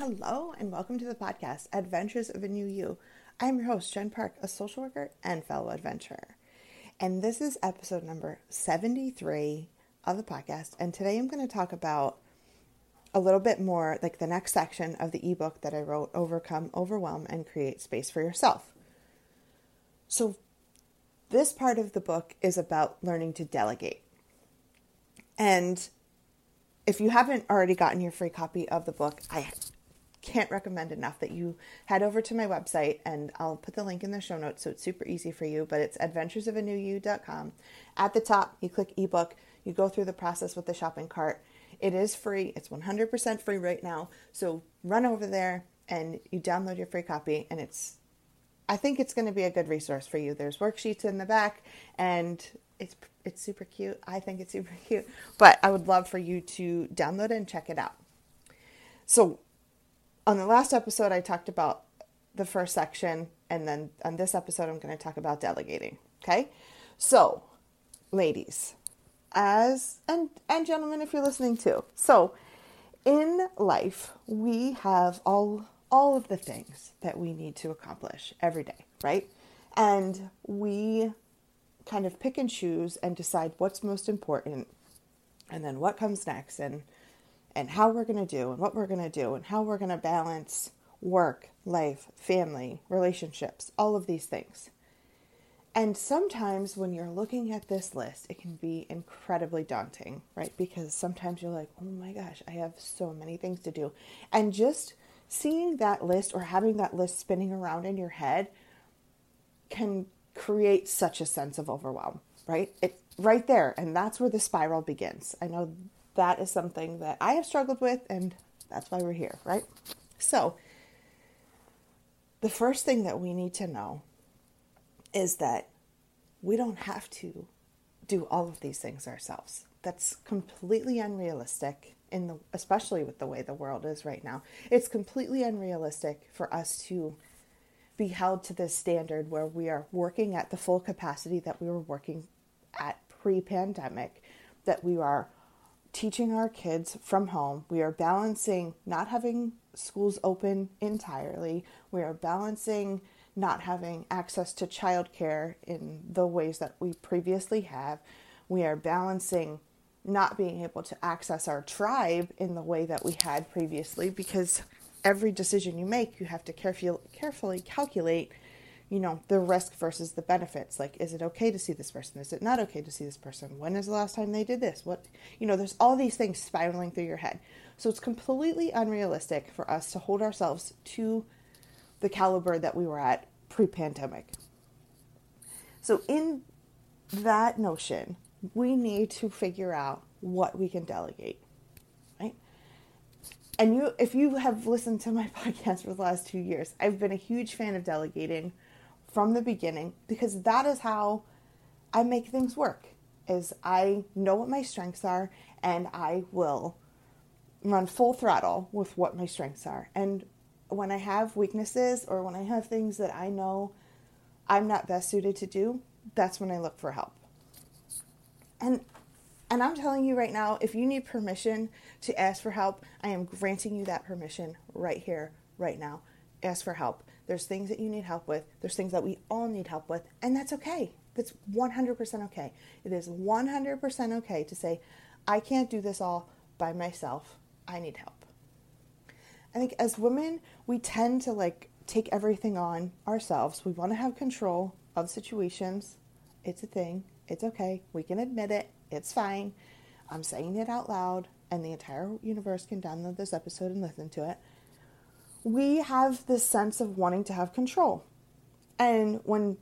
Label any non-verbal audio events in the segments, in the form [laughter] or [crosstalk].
Hello, and welcome to the podcast, Adventures of a New You. I'm your host, Jen Park, a social worker and fellow adventurer. And this is episode number 73 of the podcast. And today I'm going to talk about a little bit more like the next section of the ebook that I wrote Overcome Overwhelm and Create Space for Yourself. So, this part of the book is about learning to delegate. And if you haven't already gotten your free copy of the book, I can't recommend enough that you head over to my website and I'll put the link in the show notes so it's super easy for you. But it's adventuresofanewYou.com. At the top, you click ebook, you go through the process with the shopping cart. It is free, it's 100% free right now. So run over there and you download your free copy, and it's I think it's going to be a good resource for you. There's worksheets in the back and it's it's super cute. I think it's super [laughs] cute. But I would love for you to download and check it out. So on the last episode, I talked about the first section, and then on this episode, I'm going to talk about delegating. Okay, so ladies, as and and gentlemen, if you're listening too, so in life we have all all of the things that we need to accomplish every day, right? And we kind of pick and choose and decide what's most important and then what comes next and and how we're going to do and what we're going to do and how we're going to balance work, life, family, relationships, all of these things. And sometimes when you're looking at this list, it can be incredibly daunting, right? Because sometimes you're like, oh my gosh, I have so many things to do. And just seeing that list or having that list spinning around in your head can create such a sense of overwhelm, right? It right there, and that's where the spiral begins. I know that is something that I have struggled with, and that's why we're here, right? So, the first thing that we need to know is that we don't have to do all of these things ourselves. That's completely unrealistic in the especially with the way the world is right now. It's completely unrealistic for us to be held to this standard where we are working at the full capacity that we were working at pre-pandemic, that we are teaching our kids from home. We are balancing not having schools open entirely. We are balancing not having access to childcare in the ways that we previously have. We are balancing not being able to access our tribe in the way that we had previously because every decision you make, you have to carefully carefully calculate you know, the risk versus the benefits. Like, is it okay to see this person? Is it not okay to see this person? When is the last time they did this? What, you know, there's all these things spiraling through your head. So it's completely unrealistic for us to hold ourselves to the caliber that we were at pre pandemic. So, in that notion, we need to figure out what we can delegate, right? And you, if you have listened to my [laughs] podcast for the last two years, I've been a huge fan of delegating from the beginning because that is how I make things work is I know what my strengths are and I will run full throttle with what my strengths are. And when I have weaknesses or when I have things that I know I'm not best suited to do, that's when I look for help. And and I'm telling you right now, if you need permission to ask for help, I am granting you that permission right here, right now. Ask for help. There's things that you need help with. There's things that we all need help with, and that's okay. That's 100% okay. It is 100% okay to say, I can't do this all by myself. I need help. I think as women, we tend to like take everything on ourselves. We want to have control of situations. It's a thing. It's okay. We can admit it. It's fine. I'm saying it out loud, and the entire universe can download this episode and listen to it we have this sense of wanting to have control. And when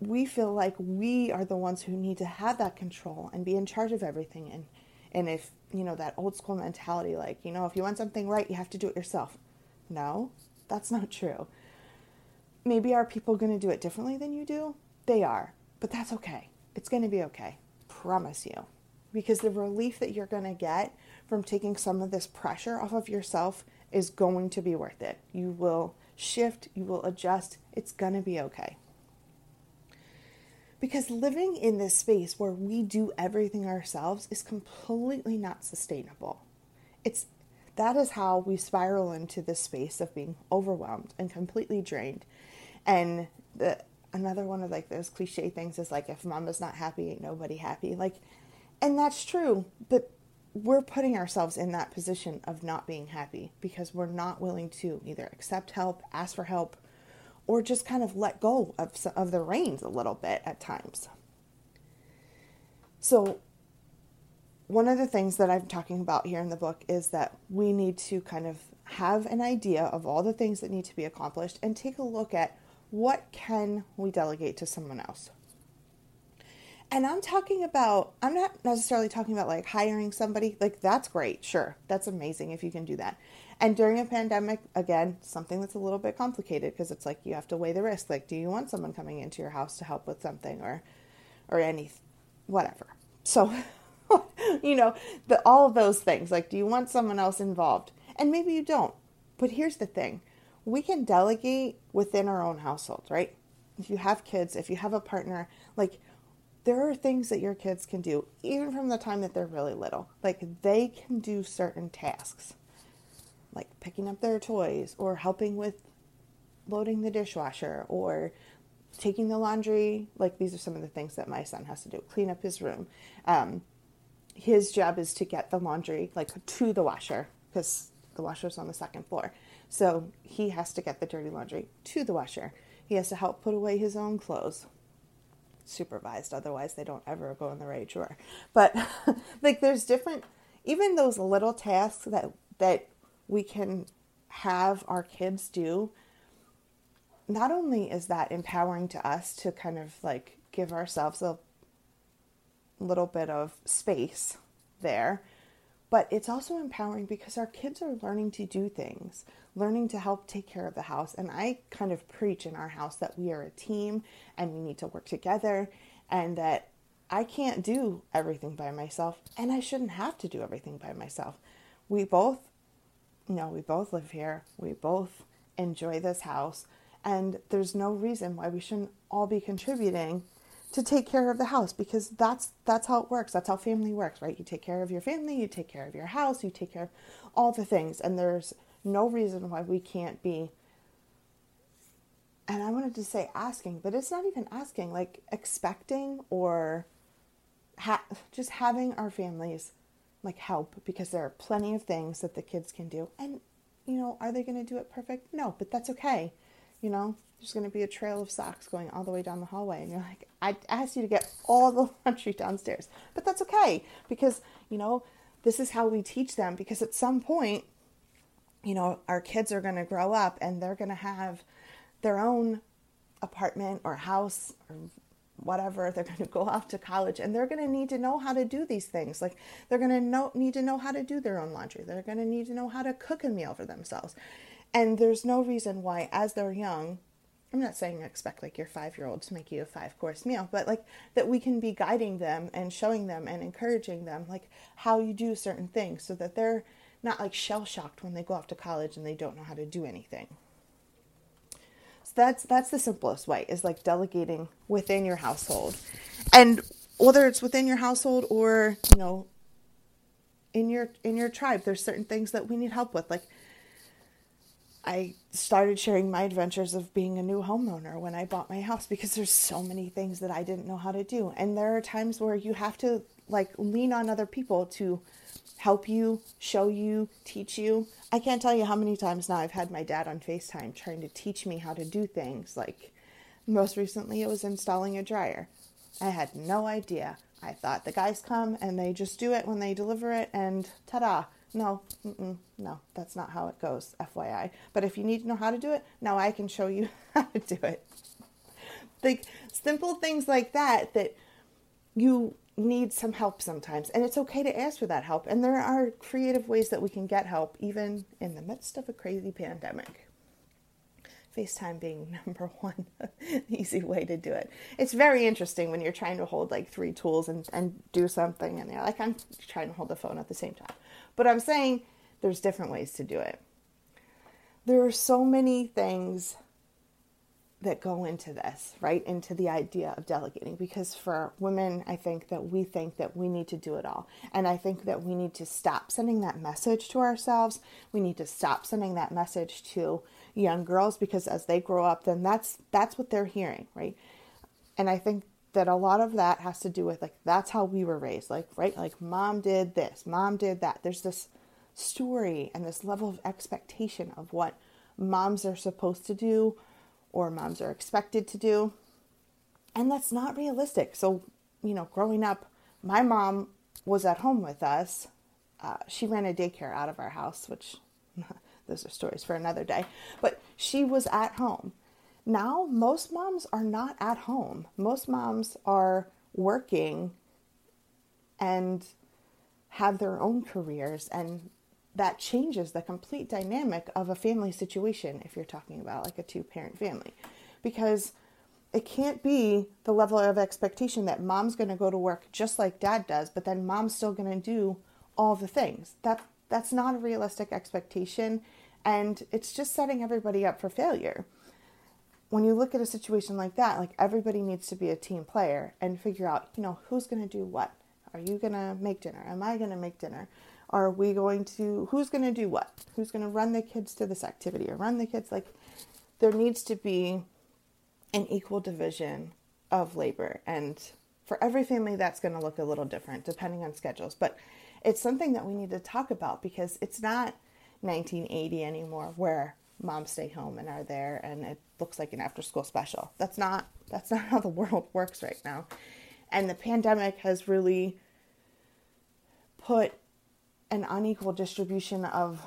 we feel like we are the ones who need to have that control and be in charge of everything and and if you know that old school mentality like you know if you want something right you have to do it yourself. No that's not true. Maybe are people going to do it differently than you do? They are but that's okay. It's going to be okay. Promise you. Because the relief that you're going to get from taking some of this pressure off of yourself is going to be worth it. You will shift, you will adjust, it's going to be okay. Because living in this space where we do everything ourselves is completely not sustainable. It's that is how we spiral into this space of being overwhelmed and completely drained. And the another one of like those cliche things is like if mama's not happy, ain't nobody happy. Like and that's true, but we're putting ourselves in that position of not being happy because we're not willing to either accept help, ask for help, or just kind of let go of, of the reins a little bit at times. So, one of the things that I'm talking about here in the book is that we need to kind of have an idea of all the things that need to be accomplished and take a look at what can we delegate to someone else. And I'm talking about, I'm not necessarily talking about like hiring somebody. Like, that's great. Sure. That's amazing if you can do that. And during a pandemic, again, something that's a little bit complicated because it's like you have to weigh the risk. Like, do you want someone coming into your house to help with something or, or any, whatever. So, [laughs] you know, the, all of those things. Like, do you want someone else involved? And maybe you don't. But here's the thing we can delegate within our own households, right? If you have kids, if you have a partner, like, there are things that your kids can do even from the time that they're really little. Like they can do certain tasks, like picking up their toys or helping with loading the dishwasher or taking the laundry. Like these are some of the things that my son has to do clean up his room. Um, his job is to get the laundry like to the washer because the washer's on the second floor. So he has to get the dirty laundry to the washer. He has to help put away his own clothes supervised otherwise they don't ever go in the right drawer but [laughs] like there's different even those little tasks that that we can have our kids do not only is that empowering to us to kind of like give ourselves a little bit of space there but it's also empowering because our kids are learning to do things, learning to help take care of the house. And I kind of preach in our house that we are a team and we need to work together and that I can't do everything by myself and I shouldn't have to do everything by myself. We both, you know, we both live here, we both enjoy this house, and there's no reason why we shouldn't all be contributing to take care of the house because that's that's how it works. That's how family works, right? You take care of your family, you take care of your house, you take care of all the things and there's no reason why we can't be and I wanted to say asking, but it's not even asking, like expecting or ha- just having our families like help because there are plenty of things that the kids can do. And you know, are they going to do it perfect? No, but that's okay. You know, there's going to be a trail of socks going all the way down the hallway. And you're like, I asked you to get all the [laughs] laundry downstairs. But that's okay because, you know, this is how we teach them because at some point, you know, our kids are going to grow up and they're going to have their own apartment or house or whatever they're going to go off to college and they're going to need to know how to do these things like they're going to know, need to know how to do their own laundry they're going to need to know how to cook a meal for themselves and there's no reason why as they're young I'm not saying expect like your five year old to make you a five course meal, but like that we can be guiding them and showing them and encouraging them like how you do certain things so that they're not like shell shocked when they go off to college and they don't know how to do anything. So that's that's the simplest way is like delegating within your household. And whether it's within your household or, you know, in your in your tribe, there's certain things that we need help with. Like I started sharing my adventures of being a new homeowner when I bought my house because there's so many things that I didn't know how to do. And there are times where you have to like lean on other people to help you, show you, teach you. I can't tell you how many times now I've had my dad on FaceTime trying to teach me how to do things. Like most recently, it was installing a dryer. I had no idea. I thought the guys come and they just do it when they deliver it, and ta da, no, no, that's not how it goes, FYI. But if you need to know how to do it, now I can show you [laughs] how to do it. Like simple things like that, that you need some help sometimes. And it's okay to ask for that help. And there are creative ways that we can get help, even in the midst of a crazy pandemic. FaceTime being [laughs] number one [laughs] easy way to do it. It's very interesting when you're trying to hold like three tools and, and do something and you're like, I'm trying to hold the phone at the same time. But I'm saying there's different ways to do it. There are so many things that go into this, right? Into the idea of delegating. Because for women, I think that we think that we need to do it all. And I think that we need to stop sending that message to ourselves. We need to stop sending that message to young girls because as they grow up, then that's that's what they're hearing, right? And I think that a lot of that has to do with like that's how we were raised, like right, like mom did this, mom did that. There's this story and this level of expectation of what moms are supposed to do or moms are expected to do. And that's not realistic. So, you know, growing up, my mom was at home with us. Uh, she ran a daycare out of our house, which [laughs] those are stories for another day. But she was at home. Now, most moms are not at home. Most moms are working and have their own careers and that changes the complete dynamic of a family situation if you're talking about like a two parent family. Because it can't be the level of expectation that mom's going to go to work just like dad does but then mom's still going to do all the things. That that's not a realistic expectation and it's just setting everybody up for failure when you look at a situation like that like everybody needs to be a team player and figure out you know who's going to do what are you going to make dinner am i going to make dinner are we going to, who's going to do what? Who's going to run the kids to this activity or run the kids? Like, there needs to be an equal division of labor. And for every family, that's going to look a little different depending on schedules. But it's something that we need to talk about because it's not 1980 anymore where moms stay home and are there and it looks like an after school special. That's not that's not how the world [laughs] works right now. And the pandemic has really put an unequal distribution of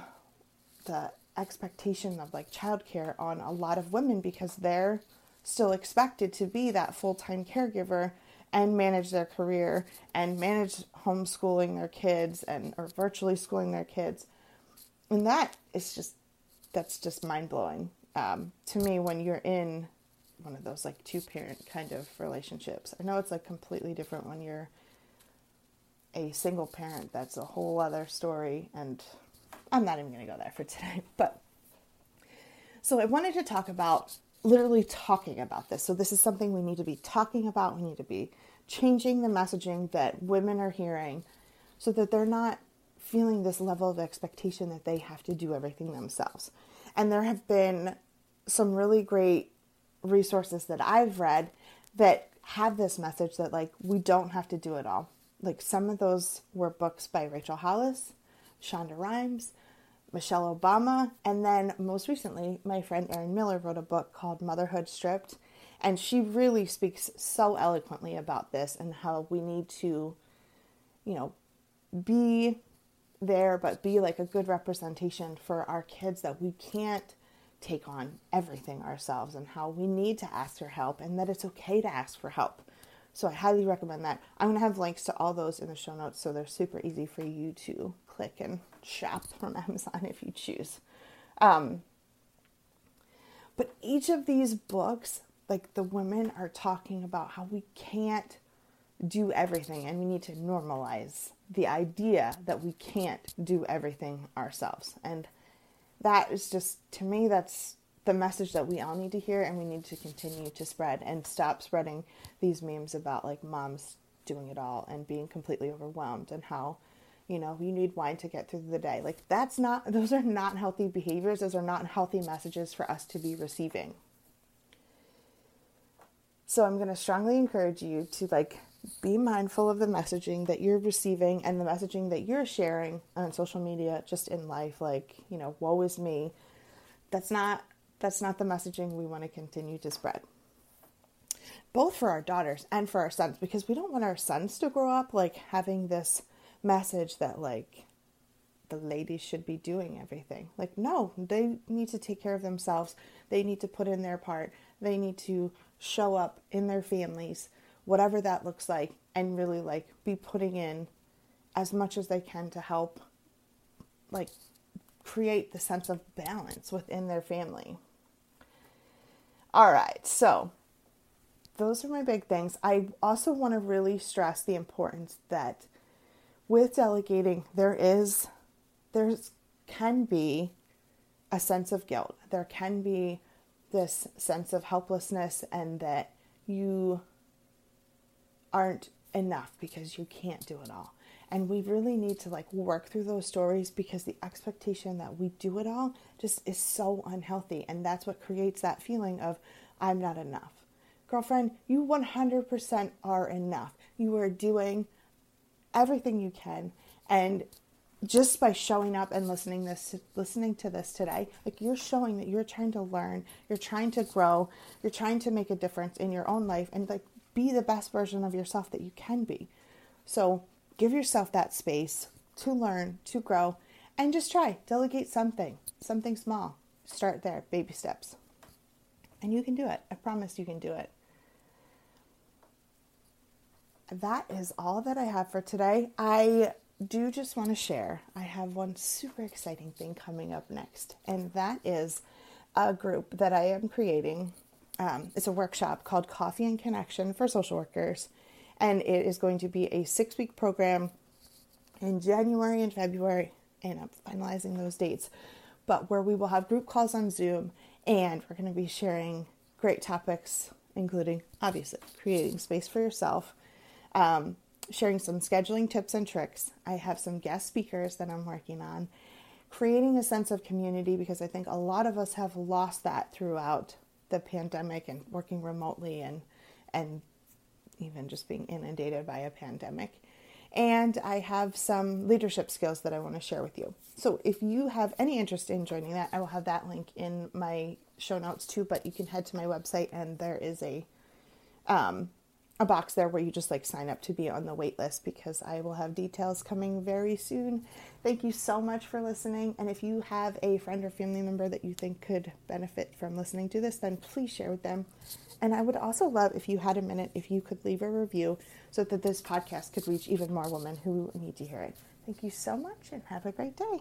the expectation of like childcare on a lot of women because they're still expected to be that full-time caregiver and manage their career and manage homeschooling their kids and or virtually schooling their kids and that is just that's just mind-blowing um, to me when you're in one of those like two parent kind of relationships i know it's like completely different when you're a single parent, that's a whole other story. And I'm not even going to go there for today. [laughs] But so I wanted to talk about literally talking about this. So this is something we need to be talking about. We need to be changing the messaging that women are hearing so that they're not feeling this level of expectation that they have to do everything themselves. And there have been some really great resources that I've read that have this message that like we don't have to do it all like some of those were books by Rachel Hollis, Shonda Rhimes, Michelle Obama, and then most recently, my friend Erin Miller wrote a book called Motherhood Stripped, and she really speaks so eloquently about this and how we need to, you know, be there, but be like a good representation for our kids that we can't take on everything ourselves and how we need to ask for help and that it's okay to ask for help. So I highly recommend that. I'm going to have links to all those in the show notes so they're super easy for you to click and shop [laughs] from Amazon if you choose. Um, but each of these books, like the women are talking about how we can't do everything and we need to normalize the idea that we can't do everything ourselves. And that is just, to me, that's the message that we all need to hear and we need to continue to spread and stop spreading these memes about like moms doing it all and being completely overwhelmed and how you know you need wine to get through the day. Like that's not those are not healthy behaviors. Those are not healthy messages for us to be receiving. So i'm going to strongly encourage you to like be mindful of the messaging that you're receiving and the messaging that you're sharing on social media just in life like you know woe is me that's not that's not the messaging we want to continue to spread. Both for our daughters and for our sons, because we don't want our sons to grow up like having this message that like the ladies should be doing everything. Like, no, they need to take care of themselves. They need to put in their part. They need to show up in their families, whatever that looks like, and really like be putting in as much as they can to help like create the sense of balance within their family. All right, so those are my big things. I also want to really stress the importance that with delegating, there is, there can be a sense of guilt. There can be this sense of helplessness and that you aren't enough because you can't do it all. And we really need to like work through those stories because the expectation that we do it all just is so unhealthy. And that's what creates that feeling of, I'm not enough. Girlfriend, you 100% are enough. You are doing everything you can. And just by showing up and listening this listening to this today like you're showing that you're trying to learn you're trying to grow you're trying to make a difference in your own life and like be the best version of yourself that you can be. So give yourself that space to learn to grow and just try. Delegate something something small. Start there baby steps. And you can do it. I promise you can do it. That is all that i have for today. I do just want to share. I have one super exciting thing coming up next, and that is a group that I am creating. Um, it's a workshop called Coffee and Connection for social workers, and it is going to be a six week program in January and February, and I'm finalizing those dates. But where we will have group calls on Zoom, and we're going to be sharing great topics, including obviously creating space for yourself. Um, sharing some scheduling tips and tricks. I have some guest speakers that I'm working on, creating a sense of community because I think a lot of us have lost that throughout the pandemic and working remotely and and even just being inundated by a pandemic. And I have some leadership skills that I want to share with you. So if you have any interest in joining that, I will have that link in my show notes too. But you can head to my website and there is a um, a box there where you just like sign up to be on the wait list because I will have details coming very soon. Thank you so much for listening. And if you have a friend or family member that you think could benefit from listening to this, then please share with them. And I would also love if you had a minute, if you could leave a review so that this podcast could reach even more women who need to hear it. Thank you so much and have a great day.